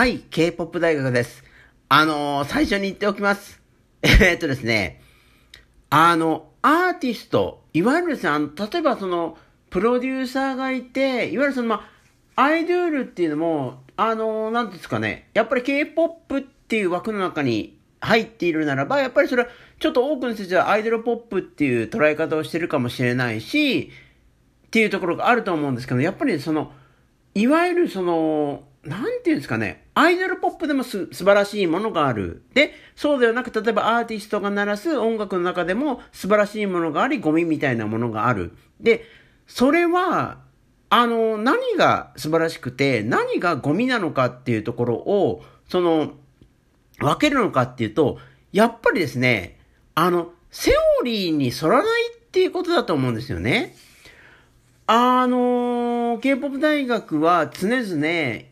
はい、K-POP 大学です。あのー、最初に言っておきます。えー、っとですね、あの、アーティスト、いわゆるですね、あの、例えばその、プロデューサーがいて、いわゆるその、まアイドゥールっていうのも、あのー、なんですかね、やっぱり K-POP っていう枠の中に入っているならば、やっぱりそれは、ちょっと多くの人たちはアイドルポップっていう捉え方をしてるかもしれないし、っていうところがあると思うんですけど、やっぱりその、いわゆるその、なんていうんですかね、アイドルポップでもす素晴らしいものがある。で、そうではなく、例えばアーティストが鳴らす音楽の中でも素晴らしいものがあり、ゴミみたいなものがある。で、それは、あの、何が素晴らしくて、何がゴミなのかっていうところを、その、分けるのかっていうと、やっぱりですね、あの、セオリーに沿らないっていうことだと思うんですよね。あの、K-POP 大学は常々、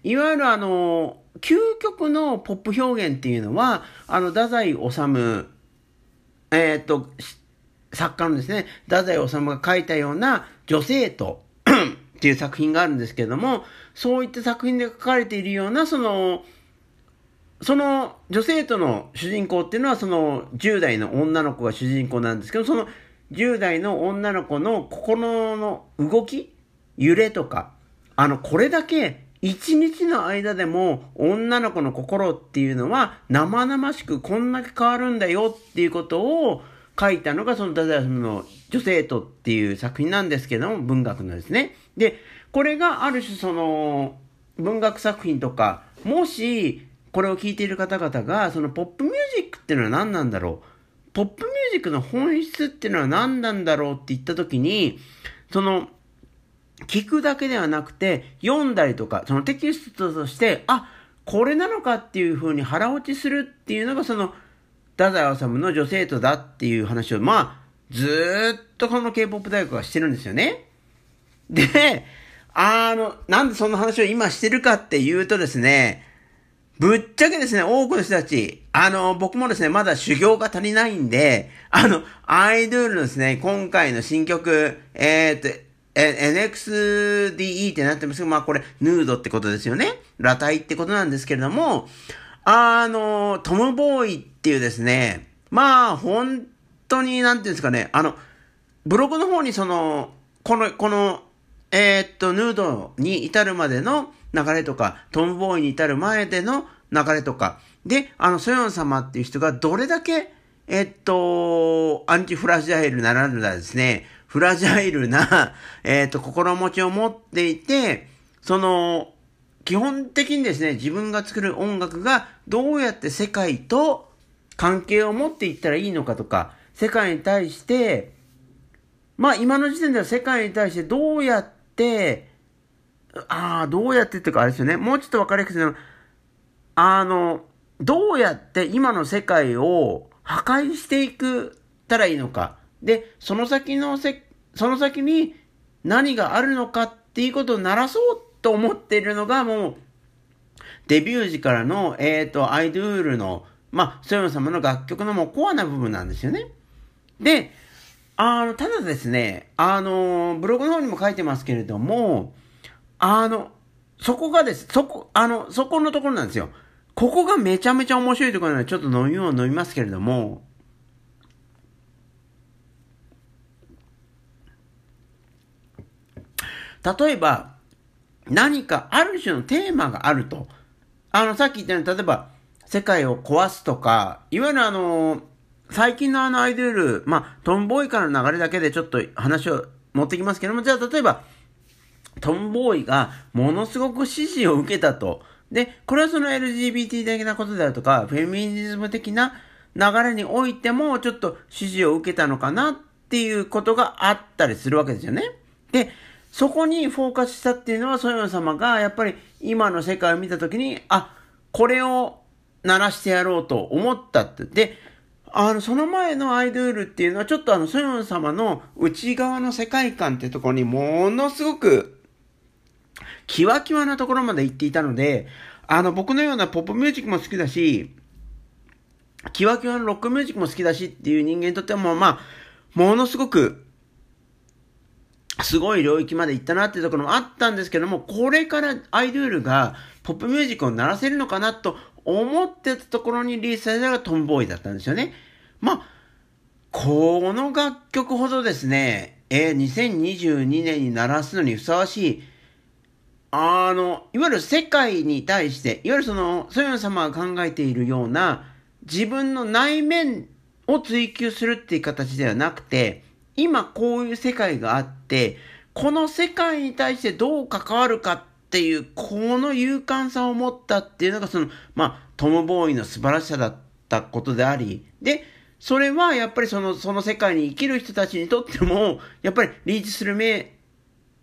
いわゆるあの、究極のポップ表現っていうのは、あの、太宰治、えー、っと、作家のですね、太宰治が書いたような女性と っていう作品があるんですけれども、そういった作品で書かれているような、その、その女性との主人公っていうのはその10代の女の子が主人公なんですけど、その10代の女の子の心の動き揺れとか、あの、これだけ一日の間でも女の子の心っていうのは生々しくこんだけ変わるんだよっていうことを書いたのがその太宰治の女性とっていう作品なんですけども、文学のですね。で、これがある種その文学作品とか、もしこれを聞いている方々がそのポップミュージックっていうのは何なんだろうポップミュージックの本質っていうのは何なんだろうって言った時に、その、聞くだけではなくて、読んだりとか、そのテキストとして、あ、これなのかっていう風に腹落ちするっていうのが、その、太宰治の女性とだっていう話を、まあ、ずっとこの K-POP 大学はしてるんですよね。で、あの、なんでそんな話を今してるかっていうとですね、ぶっちゃけですね、多くの人たち、あの、僕もですね、まだ修行が足りないんで、あの、アイドゥールのですね、今回の新曲、えー、っと、え、NXDE ってなってますけど、まあこれ、ヌードってことですよね。裸体ってことなんですけれども、あの、トムボーイっていうですね、まあ、本当に、なんていうんですかね、あの、ブログの方にその、この、この、えー、っと、ヌードに至るまでの、流れとか、トムボーイに至る前での流れとか、で、あの、ソヨン様っていう人がどれだけ、えっと、アンチフラジャイルならぬだですね、フラジャイルな、えっと、心持ちを持っていて、その、基本的にですね、自分が作る音楽がどうやって世界と関係を持っていったらいいのかとか、世界に対して、まあ今の時点では世界に対してどうやってああ、どうやってっていうかあれですよね。もうちょっとわかりやすいけど、あの、どうやって今の世界を破壊していくたらいいのか。で、その先のせ、その先に何があるのかっていうことを鳴らそうと思っているのがもう、デビュー時からの、えっ、ー、と、アイドゥールの、まあ、ソヨン様の楽曲のもうコアな部分なんですよね。で、あの、ただですね、あの、ブログの方にも書いてますけれども、あの、そこがです、そこ、あの、そこのところなんですよ。ここがめちゃめちゃ面白いところなので、ちょっと飲み物飲みますけれども、例えば、何かある種のテーマがあると。あの、さっき言ったように、例えば、世界を壊すとか、いわゆるあの、最近のあのアイドル、まあ、トンボーイからの流れだけでちょっと話を持ってきますけども、じゃあ例えば、トムボーイがものすごく支持を受けたと。で、これはその LGBT 的なことであるとか、フェミニズム的な流れにおいても、ちょっと支持を受けたのかなっていうことがあったりするわけですよね。で、そこにフォーカスしたっていうのは、ソヨン様がやっぱり今の世界を見たときに、あ、これを鳴らしてやろうと思ったって。で、あの、その前のアイドゥールっていうのは、ちょっとあの、ソヨン様の内側の世界観っていうところにものすごくキワキワなところまで行っていたので、あの、僕のようなポップミュージックも好きだし、キワキワのロックミュージックも好きだしっていう人間にとっても、まあ、ものすごく、すごい領域まで行ったなっていうところもあったんですけども、これからアイドゥールがポップミュージックを鳴らせるのかなと思ってたところにリリースされたのがトムボーイだったんですよね。まあ、この楽曲ほどですね、えー、2022年に鳴らすのにふさわしい、あの、いわゆる世界に対して、いわゆるその、ソヨン様が考えているような、自分の内面を追求するっていう形ではなくて、今こういう世界があって、この世界に対してどう関わるかっていう、この勇敢さを持ったっていうのが、その、まあ、トム・ボーイの素晴らしさだったことであり、で、それはやっぱりその、その世界に生きる人たちにとっても、やっぱりリーチする目、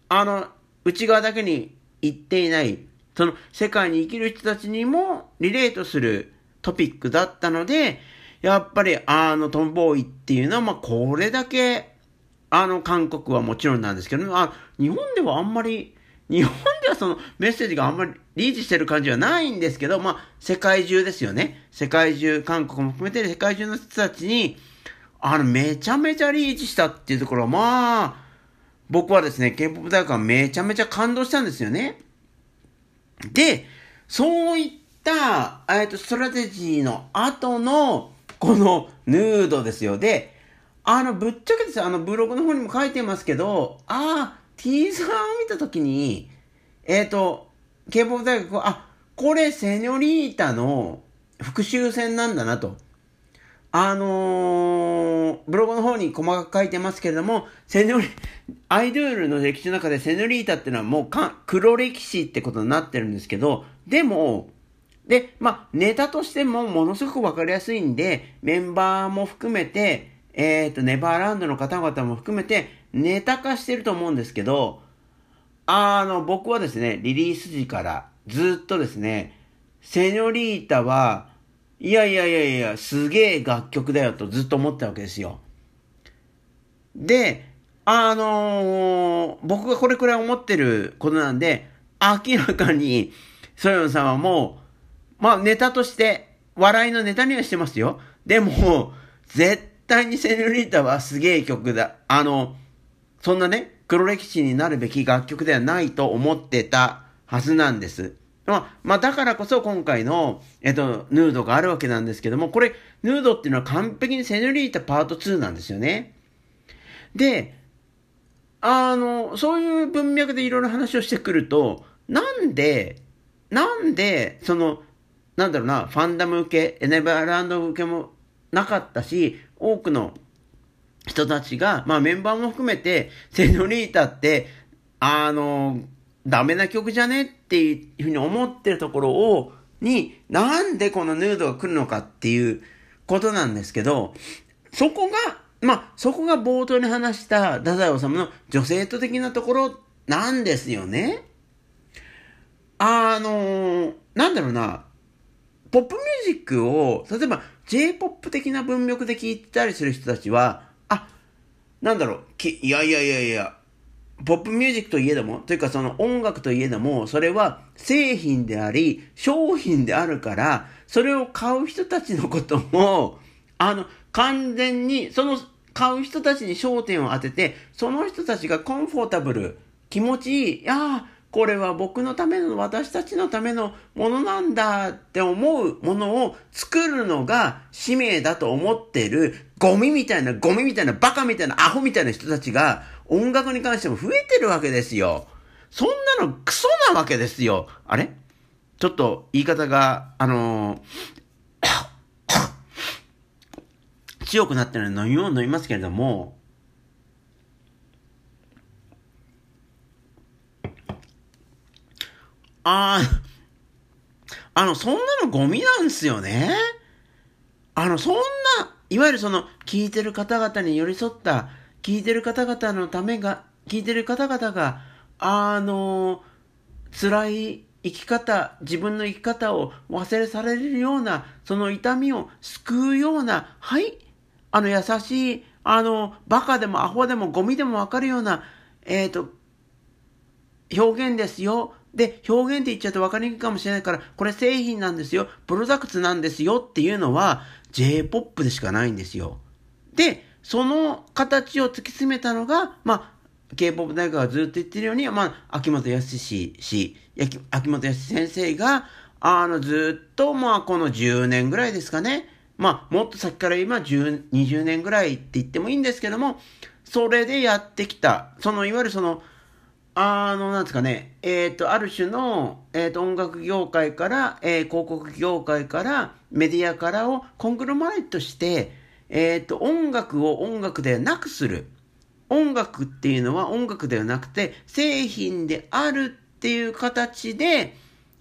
あの、内側だけに言っていない、その世界に生きる人たちにもリレートするトピックだったので、やっぱりあのトムボーイっていうのは、まこれだけ、あの韓国はもちろんなんですけど、あ日本ではあんまり、日本ではそのメッセージがあんまりリーチしてる感じはないんですけど、まあ世界中ですよね。世界中、韓国も含めて世界中の人たちに、あのめちゃめちゃリーチしたっていうところは、まあ、僕はですね、K-POP 大学はめちゃめちゃ感動したんですよね。で、そういった、えっと、ストラテジーの後の、このヌードですよ。で、あの、ぶっちゃけですよあの、ブログの方にも書いてますけど、ああ、ティーザーを見たときに、えっ、ー、と、K-POP 大学は、あ、これセニョリータの復習戦なんだなと。あのー、ブログの方に細かく書いてますけれども、セニョリ、アイドゥールの歴史の中でセニョリータってのはもうか黒歴史ってことになってるんですけど、でも、で、まあ、ネタとしてもものすごくわかりやすいんで、メンバーも含めて、えっ、ー、と、ネバーランドの方々も含めて、ネタ化してると思うんですけど、あの、僕はですね、リリース時からずっとですね、セニョリータは、いやいやいやいや、すげえ楽曲だよとずっと思ったわけですよ。で、あのー、僕がこれくらい思ってることなんで、明らかに、ソヨンさんはもう、まあネタとして、笑いのネタにはしてますよ。でも、絶対にセニョリータはすげえ曲だ。あの、そんなね、黒歴史になるべき楽曲ではないと思ってたはずなんです。まあ、まあ、だからこそ今回の、えっと、ヌードがあるわけなんですけども、これ、ヌードっていうのは完璧にセニョリータパート2なんですよね。で、あの、そういう文脈でいろいろ話をしてくると、なんで、なんで、その、なんだろうな、ファンダム受け、エネバーランド受けもなかったし、多くの人たちが、まあメンバーも含めて、セノリータって、あの、ダメな曲じゃねっていうふうに思ってるところを、に、なんでこのヌードが来るのかっていうことなんですけど、そこが、まあ、そこが冒頭に話した太宰治の女性と的なところなんですよね。あのなんだろうな、ポップミュージックを、例えば J-POP 的な文脈で聴いたりする人たちは、あ、なんだろう、いやいやいやいや、ポップミュージックといえども、というかその音楽といえども、それは製品であり、商品であるから、それを買う人たちのことも、あの、完全に、その買う人たちに焦点を当てて、その人たちがコンフォータブル、気持ちいい、いやこれは僕のための、私たちのためのものなんだって思うものを作るのが使命だと思ってるゴミみたいな、ゴミみたいな、バカみたいな、アホみたいな人たちが音楽に関しても増えてるわけですよ。そんなのクソなわけですよ。あれ？ちょっと言い方が、あのー、強くなってるので飲み物飲みますけれども、ああ、の、そんなのゴミなんですよね。あの、そんな、いわゆるその、聞いてる方々に寄り添った、聞いてる方々のためが、聞いてる方々が、あの、辛い生き方、自分の生き方を忘れされるような、その痛みを救うような、はい、あの優しい、あの、バカでもアホでもゴミでもわかるような、えっ、ー、と、表現ですよ。で、表現って言っちゃうと分かりにくいかもしれないから、これ製品なんですよ。プロダクツなんですよっていうのは、J-POP でしかないんですよ。で、その形を突き詰めたのが、まあ、K-POP 大学がずっと言ってるように、まあ、秋元康氏、秋元康先生が、あの、ずっと、まあ、この10年ぐらいですかね。まあ、もっと先から今、10、20年ぐらいって言ってもいいんですけども、それでやってきた、その、いわゆるその、あの、なんですかね、えっ、ー、と、ある種の、えっ、ー、と、音楽業界から、えー、広告業界から、メディアからをコングロマレットして、えっ、と、音楽を音楽ではなくする。音楽っていうのは音楽ではなくて、製品であるっていう形で、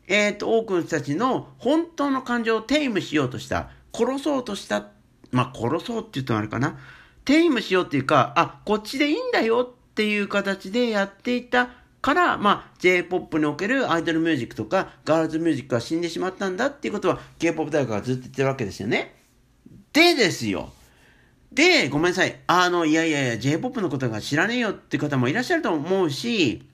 えっ、と、多くの人たちの本当の感情をテイムしようとした。殺そうとした。まあ、殺そうって言うとあれかな。テイムしようっていうか、あ、こっちでいいんだよっていう形でやっていたから、まあ、J-POP におけるアイドルミュージックとか、ガールズミュージックが死んでしまったんだっていうことは、K-POP 大学がずっと言ってるわけですよね。でですよ。で、ごめんなさい。あの、いやいやいや、J-POP のことが知らねえよっていう方もいらっしゃると思うし、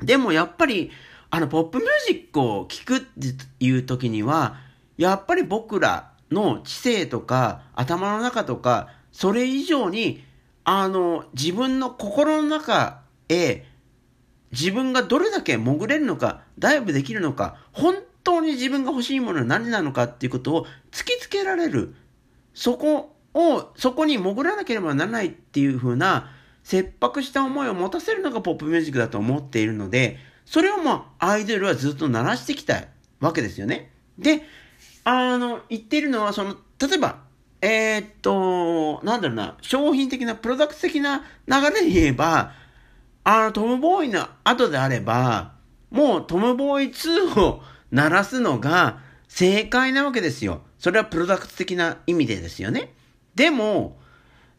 でもやっぱり、あの、ポップミュージックを聴くっていう時には、やっぱり僕らの知性とか、頭の中とか、それ以上に、あの、自分の心の中へ、自分がどれだけ潜れるのか、ダイブできるのか、本当に自分が欲しいものは何なのかっていうことを突きつけられる。そこを、そこに潜らなければならないっていう風な、切迫した思いを持たせるのがポップミュージックだと思っているので、それをまあ、アイドルはずっと鳴らしてきたわけですよね。で、あの、言っているのは、その、例えば、えー、っと、なんだろうな、商品的な、プロダクト的な流れで言えば、あの、トムボーイの後であれば、もうトムボーイ2を鳴らすのが正解なわけですよ。それはプロダクト的な意味でですよね。でも、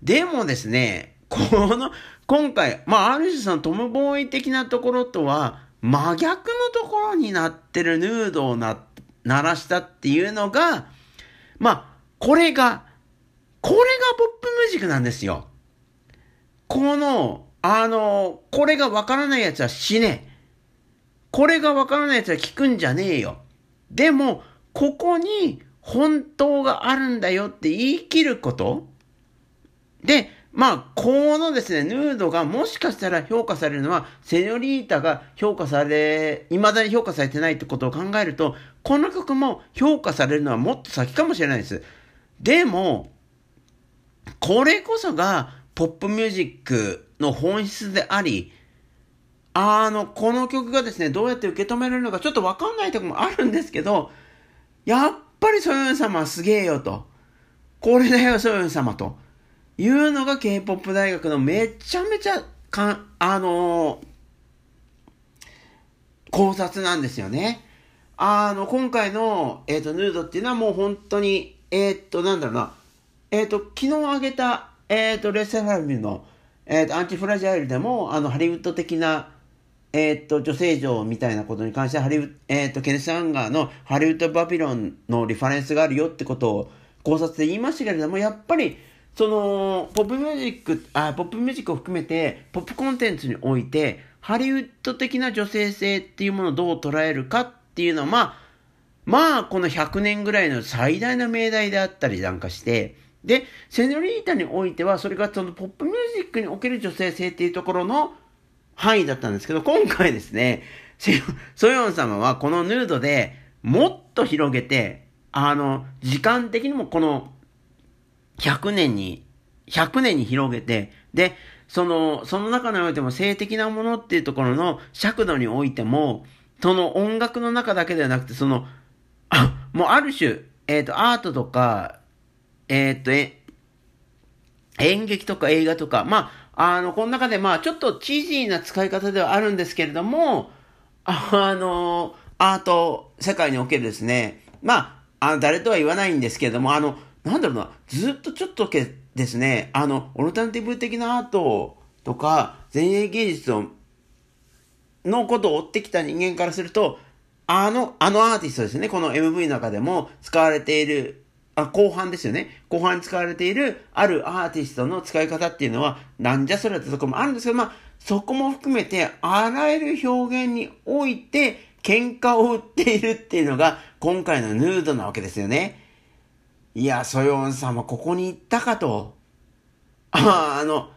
でもですね、この、今回、まあ、ある種そのトムボーイ的なところとは、真逆のところになってるヌードをな、鳴らしたっていうのが、まあ、これが、これがポップミュージックなんですよ。この、あの、これがわからない奴は死ね。これがわからない奴は聞くんじゃねえよ。でも、ここに本当があるんだよって言い切ることで、まあ、このですね、ヌードがもしかしたら評価されるのは、セニョリータが評価され、未だに評価されてないってことを考えると、この曲も評価されるのはもっと先かもしれないです。でも、これこそがポップミュージックの本質であり、あの、この曲がですね、どうやって受け止められるのかちょっとわかんないとこもあるんですけど、やっぱりソヨン様はすげえよと。これだよ、ソヨン様と。いうのが K-POP 大学のめちゃめちゃ、かんあのー、考察なんですよね。あの、今回の、えっ、ー、と、ヌードっていうのはもう本当に、えっ、ー、と、なんだろうな、えっ、と、昨日あげた、えっ、と、ルセラフィムの、えっ、と、 ANTIFRAGILE でも、あの、ハリウッド的な、えっ、と、女性像みたいなことに関して、ハリウッド、えっ、と、ケネス・アンガーのハリウッド・バビロンのリファレンスがあるよってことを考察で言いましたけれども、やっぱり、その、ポップミュージック、あ、ポップミュージックを含めて、ポップコンテンツにおいて、ハリウッド的な女性性っていうものをどう捉えるかっていうのは、まあ、まあ、この100年ぐらいの最大の命題であったりなんかして、で、セノリータにおいては、それがそのポップミュージックにおける女性性っていうところの範囲だったんですけど、今回ですね、ソヨン様はこのヌードでもっと広げて、あの、時間的にもこの100年に、100年に広げて、で、その、その中においても性的なものっていうところの尺度においても、その音楽の中だけではなくて、その、もうある種、えっ、ー、と、アートとか、えっ、と、え、演劇とか映画とか、まあ、あの、この中でまあ、ちょっとチージーな使い方ではあるんですけれども、あの、アート世界におけるですね、まあ、あの、誰とは言わないんですけれども、あの、なんだろうな、ずっとちょっとけですね、あの、オルタナティブ的なアートとか、前衛芸術をのことを追ってきた人間からすると、あの、あのアーティストですね、この MV の中でも使われている、あ、後半ですよね。後半使われているあるアーティストの使い方っていうのは、なんじゃそれってとこもあるんですけど、まあ、そこも含めて、あらゆる表現において、喧嘩を売っているっていうのが、今回のヌードなわけですよね。いや、ソヨンさんはここに行ったかと。ああの、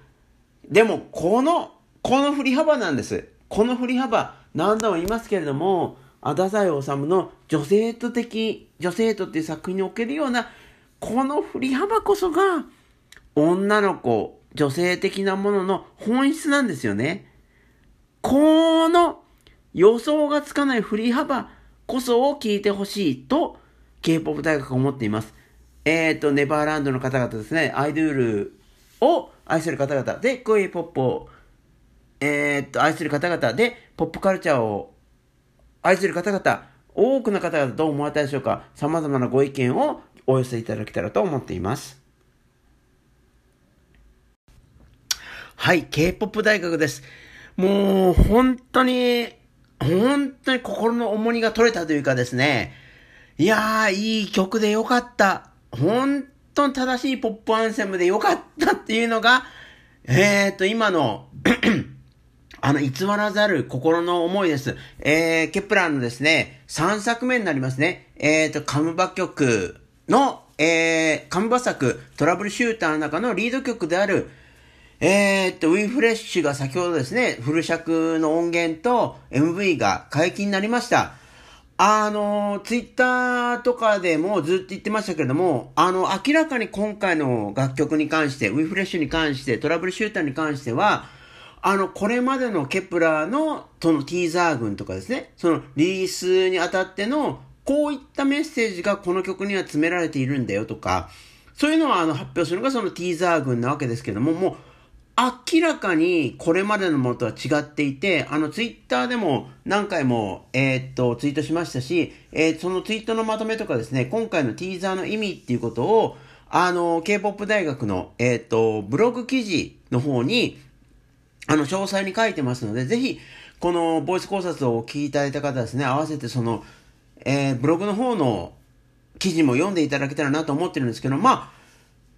でも、この、この振り幅なんです。この振り幅、何度も言いますけれども、太宰治の女性と的、女性とっていう作品におけるような、この振り幅こそが、女の子、女性的なものの本質なんですよね。この予想がつかない振り幅こそを聞いてほしいと、K-POP 大学は思っています。えっ、ー、と、ネバーランドの方々ですね、アイドゥールを愛する方々で、K-POP を、えっ、ー、と、愛する方々で、ポップカルチャーを愛する方々、多くの方々どう思われたでしょうか？様々なご意見をお寄せいただけたらと思っています。はい、K-POP 大学です。もう、本当に、本当に心の重荷が取れたというかですね、いやー、いい曲でよかった。本当に正しいポップアンセムでよかったっていうのが、えーと、今のあの、偽らざる心の思いです。えー、ケプラーのですね、3作目になりますね。えーと、カムバ曲の、えー、カムバ作、トラブルシューターの中のリード曲である、えー、っと、 We Fresh が先ほどですね、フル尺の音源と MV が解禁になりました。あの、ツイッターとかでもずっと言ってましたけれども、あの、明らかに今回の楽曲に関して、ウィフレッシュに関して、トラブルシューターに関しては、あの、これまでのケプラーの、そのティーザー群とかですね、そのリリースにあたっての、こういったメッセージがこの曲には詰められているんだよとか、そういうのはあの発表するのがそのティーザー群なわけですけども、もう、明らかにこれまでのものとは違っていて、あのツイッターでも何回も、えー、っと、ツイートしましたし、えー、そのツイートのまとめとかですね、今回のティーザーの意味っていうことを、あの、K-POP 大学の、えー、っと、ブログ記事の方に、あの、詳細に書いてますので、ぜひ、このボイス考察をお聞きいただいた方ですね、合わせてその、えー、ブログの方の記事も読んでいただけたらなと思ってるんですけど、ま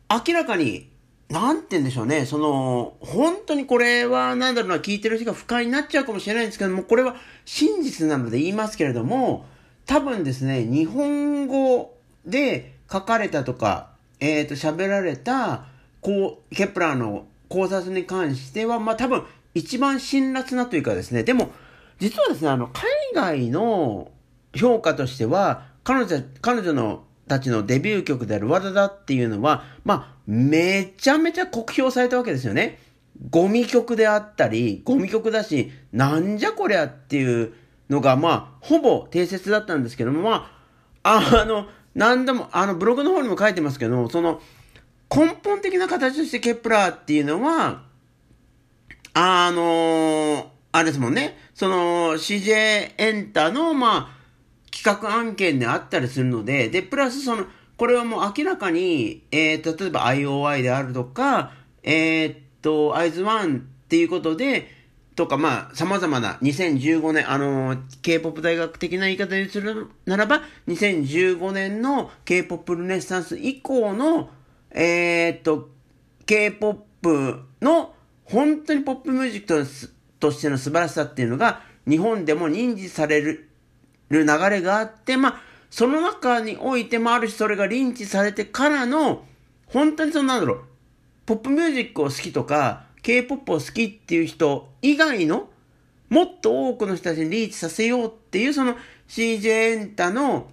あ、明らかになんて言うんでしょうね、その、本当にこれは、なんだろうな、聞いてる人が不快になっちゃうかもしれないんですけども、これは真実なので言いますけれども、多分ですね、日本語で書かれたとか、えっ、ー、と、喋られた、こう、ケプラーの考察に関しては、まあ多分、一番辛辣なというかですね、でも、実はですね、あの、海外の評価としては、彼女、彼女のたちのデビュー曲である和田だっていうのは、まあ、めちゃめちゃ酷評されたわけですよね。ゴミ曲であったり、ゴミ曲だし、なんじゃこりゃっていうのが、まあ、ほぼ定説だったんですけども、まあ、あの、なんでも、あの、ブログの方にも書いてますけど、その、根本的な形としてケプラーっていうのは、あのー、あれですもんね、その、CJ エンタの、まあ、企画案件であったりするので、で、プラスその、これはもう明らかに、えー、例えば IOI であるとか、えー、っと、アイズワンっていうことで、とか、まあ、様々な2015年、あの、K-POP 大学的な言い方にするならば、2015年の K-POP ルネッサンス以降の、えー、っと、K-POP の本当にポップミュージックとしての素晴らしさっていうのが、日本でも認知される流れがあって、まあ、その中においてもあるし、それがリンチされてからの、本当にそのなんだろう、ポップミュージックを好きとか、K-POP を好きっていう人以外の、もっと多くの人たちにリーチさせようっていう、その CJ エンタの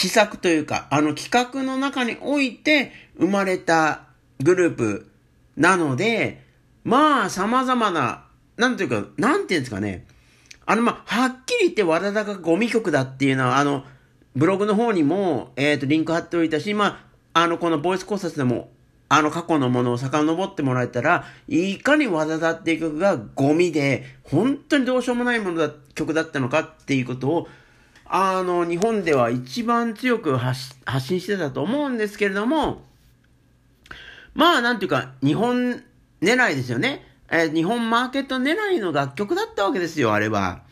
施策というか、あの企画の中において生まれたグループなので、まあ、様々な、なんていうか、なんていうんですかね、あの、まあ、はっきり言って和田がゴミ曲だっていうのは、あの、ブログの方にも、えっ、ー、と、リンク貼っておいたし、まあ、あの、このボイス考察でも、あの過去のものを遡ってもらえたら、いかに和田だっていう曲がゴミで、本当にどうしようもないものだ、曲だったのかっていうことを、あの、日本では一番強く発信してたと思うんですけれども、まあ、なんていうか、日本狙いですよね。えー、日本マーケット狙いの楽曲だったわけですよ、あれは。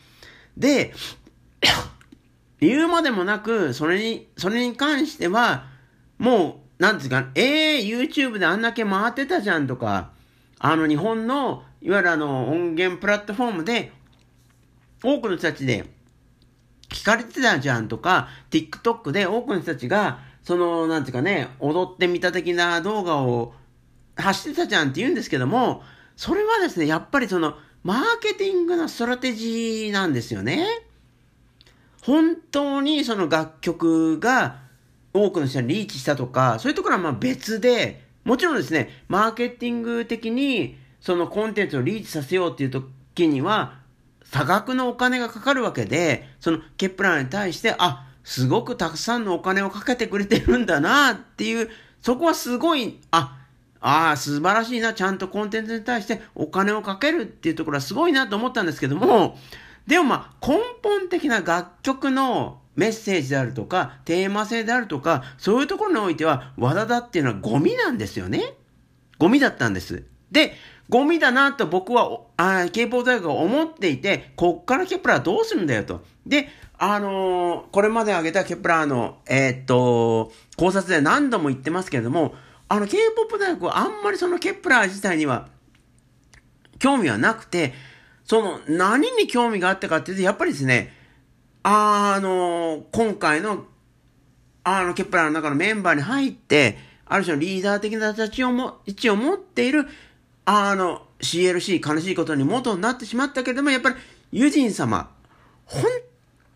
で、言うまでもなく、それに、それに関しては、もう、なんですか、ええー、YouTube であんだけ回ってたじゃんとか、あの、日本の、いわゆるあの、音源プラットフォームで、多くの人たちで、聞かれてたじゃんとか、TikTok で多くの人たちが、その、なんていうかね、踊ってみた的な動画を走ってたじゃんって言うんですけども、それはですね、やっぱりその、マーケティングのストラテジーなんですよね。本当にその楽曲が多くの人にリーチしたとか、そういうところはまあ別で、もちろんですね、マーケティング的にそのコンテンツをリーチさせようっていう時には、多額のお金がかかるわけで、そのケプラーに対して、あ、すごくたくさんのお金をかけてくれてるんだなっていう、そこはすごい、あ、ああ、素晴らしいな、ちゃんとコンテンツに対してお金をかけるっていうところはすごいなと思ったんですけども、でもまあ、根本的な楽曲のメッセージであるとか、テーマ性であるとか、そういうところにおいては、和田だっていうのはゴミなんですよね。ゴミだったんです。で、ゴミだなと僕は、あ K-POP 大学は思っていて、こっからケプラーどうするんだよと。で、あのー、これまで挙げたケプラーの、えー、っと、考察で何度も言ってますけれども、あの、K-POP 大学はあんまりそのケプラー自体には興味はなくて、その何に興味があったかっていうと、やっぱりですね、あの、今回の、あの、ケプラーの中のメンバーに入って、ある種のリーダー的な立ちをも、位置を持っている、あの、CLC、悲しいことに元になってしまったけれども、やっぱり、ユジン様、本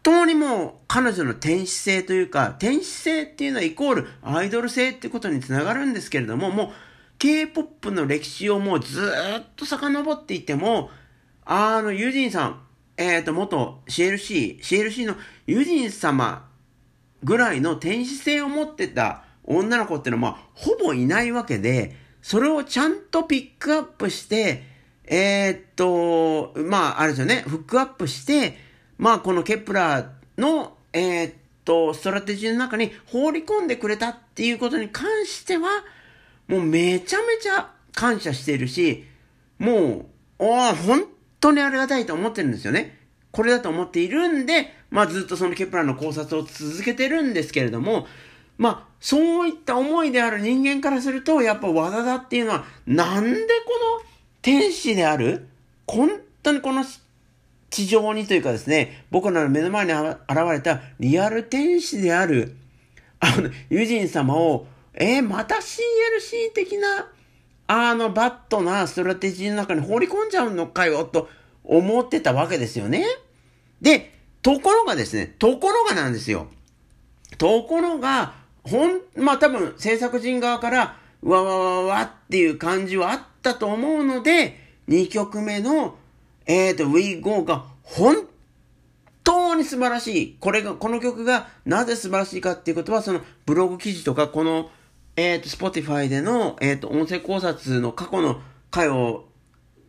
当にもう彼女の天使性というか、天使性っていうのはイコールアイドル性ってことにつながるんですけれども、もう K-POP の歴史をもうずっと遡っていても、あの、ユジンさん、えっ、ー、と、元 CLC、CLC のユジン様ぐらいの天使性を持ってた女の子っていうのは、まあ、ほぼいないわけで、それをちゃんとピックアップして、えー、っと、まあ、あれですよね、フックアップして、まあ、このケプラーの、えー、っと、ストラテジーの中に放り込んでくれたっていうことに関しては、もうめちゃめちゃ感謝しているし、もう、お本当にありがたいと思ってるんですよね。これだと思っているんで、まあずっとそのケプラーの考察を続けてるんですけれども、まあそういった思いである人間からすると、やっぱ和田だっていうのは、なんでこの天使である、本当にこの地上にというかですね、僕らの目の前に現れたリアル天使である、あの、ユジン様を、えー、また CLC 的な、あの、 bad なストラテジーの中に放り込んじゃうのかよ、と思ってたわけですよね。で、ところがですね、ところがなんですよ。ところが、ほん、まあ多分制作人側から、わわわわっていう感じはあったと思うので、2曲目のえっ、ー、と、We Go が本当に素晴らしい。これが、この曲がなぜ素晴らしいかっていうことは、そのブログ記事とか、この、えっ、ー、と、Spotify での、えっ、ー、と、音声考察の過去の回を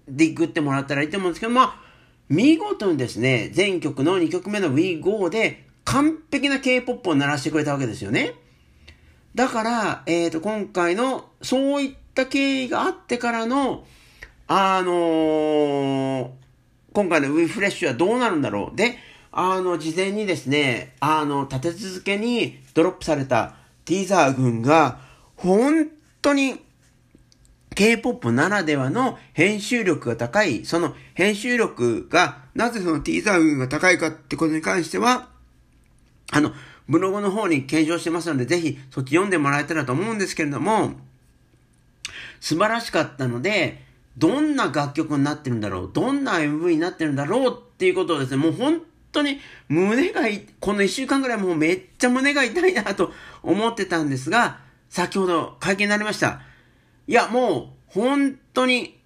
ディグってもらったらいいと思うんですけど、まあ、見事にですね、全曲の2曲目の We Go で完璧な K-POP を鳴らしてくれたわけですよね。だから、えっ、ー、と、今回の、そういった経緯があってからの、あのー、今回のウィフレッシュはどうなるんだろう。で、あの、事前にですね、あの、立て続けにドロップされたティーザー群が、本当に K-POP ならではの編集力が高い、その編集力が、なぜそのティーザー群が高いかってことに関しては、あの、ブログの方に検証してますので、ぜひそっち読んでもらえたらと思うんですけれども、素晴らしかったので、どんな楽曲になってるんだろう、どんな MV になってるんだろうっていうことをですね、もう本当に胸がい、この一週間ぐらいもうめっちゃ胸が痛いなと思ってたんですが、先ほど会見になりました。いや、もう本当に、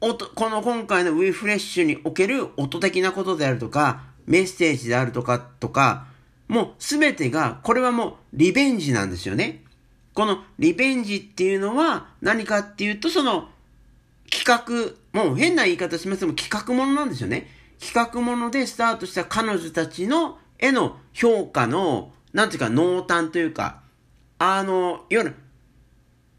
音、この今回のウィフレッシュにおける音的なことであるとか、メッセージであるとか、とか、もうすべてが、これはもうリベンジなんですよね。このリベンジっていうのは何かっていうと、その企画、もう変な言い方しますけども企画ものなんですよね。企画ものでスタートした彼女たちの絵の評価の、なんていうか濃淡というか、あの、いわゆる、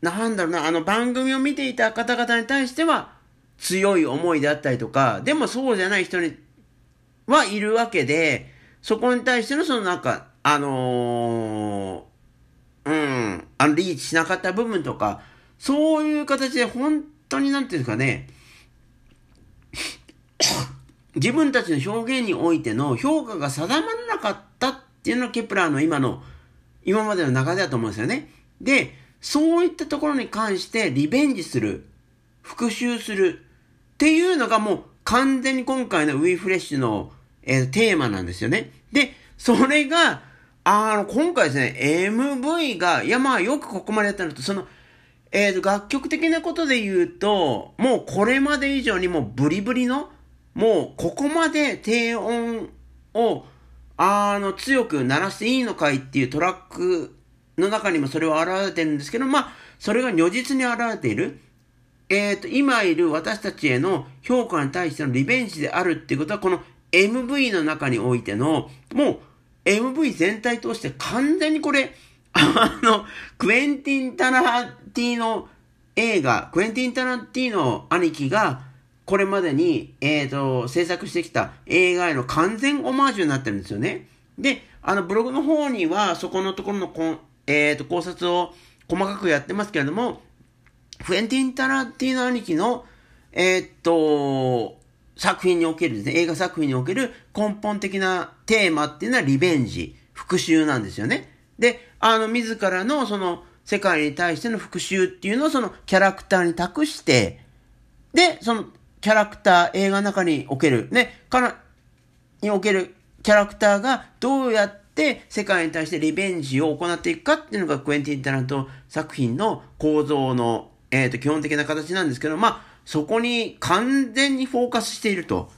なんだろうな、あの番組を見ていた方々に対しては強い思いであったりとか、でもそうじゃない人にはいるわけで、そこに対してのそのなんか、あのー、うん、あのリーチしなかった部分とか、そういう形で本当になんていうんですかね、自分たちの表現においての評価が定まらなかったっていうのがケプラーの今の、今までの中でだと思うんですよね。で、そういったところに関してリベンジする、復讐するっていうのがもう完全に今回のウィーフレッシュの、えー、テーマなんですよね。で、それが、あの、今回ですね、MV が、いやまあよくここまでやったのと、その、えーと、楽曲的なことで言うと、もうこれまで以上にもうブリブリの、もうここまで低音を、あの、強く鳴らしていいのかいっていうトラックの中にもそれは現れてるんですけど、まあ、それが如実に現れている。えっ、ー、と、今いる私たちへの評価に対してのリベンジであるっていうことは、この MV の中においての、もう MV 全体通して完全にこれ、あの、クエンティン・タラティーノ映画、クエンティン・タラティーノ兄貴が、これまでに、えっ、ー、と、制作してきた映画への完全オマージュになってるんですよね。で、あの、ブログの方には、そこのところのこ、えっ、ー、と、考察を細かくやってますけれども、クエンティン・タラティーノ兄貴の、えっ、ー、と、作品におけるですね、映画作品における根本的なテーマっていうのはリベンジ、復讐なんですよね。で、あの、自らのその世界に対しての復讐っていうのをそのキャラクターに託して、で、そのキャラクター、映画の中における、ね、から、におけるキャラクターがどうやって世界に対してリベンジを行っていくかっていうのがクエンティン・タラント作品の構造の、えっ、ー、と、基本的な形なんですけど、まあ、そこに完全にフォーカスしていると。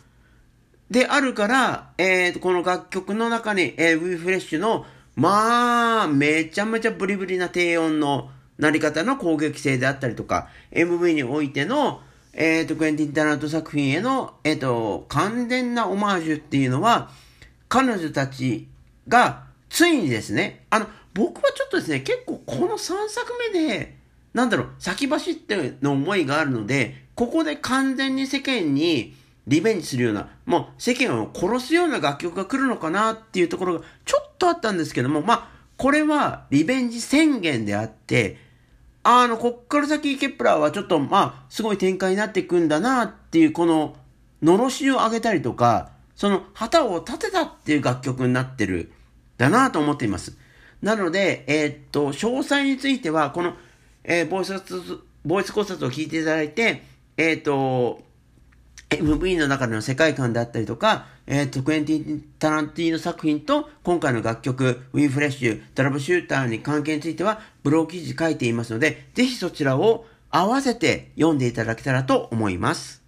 で、あるから、えっ、ー、と、この楽曲の中に、えー、ウィフレッシュのまあ、めちゃめちゃブリブリな低音のなり方の攻撃性であったりとか、MV においての、えっ、ー、と、クエンティン・タラント作品への、えっ、ー、と、完全なオマージュっていうのは、彼女たちが、ついにですね、あの、僕はちょっとですね、結構この3作目で、なんだろう、先走っての思いがあるので、ここで完全に世間に、リベンジするような、もう世間を殺すような楽曲が来るのかなっていうところがちょっとあったんですけども、まあ、これはリベンジ宣言であって、あの、こっから先ケプラーはちょっと、まあ、すごい展開になっていくんだなっていう、この、のろしを上げたりとか、その旗を立てたっていう楽曲になってる、だなと思っています。なので、えー、っと、詳細については、この、えー、ボイス、ボイス考察を聞いていただいて、えー、っと、MV の中での世界観であったりとか、えっ、ー、と、クエンティン・タランティーノ作品と今回の楽曲、ウィンフレッシュ、トラブシューターに関係についてはブロー記事書いていますので、ぜひそちらを合わせて読んでいただけたらと思います。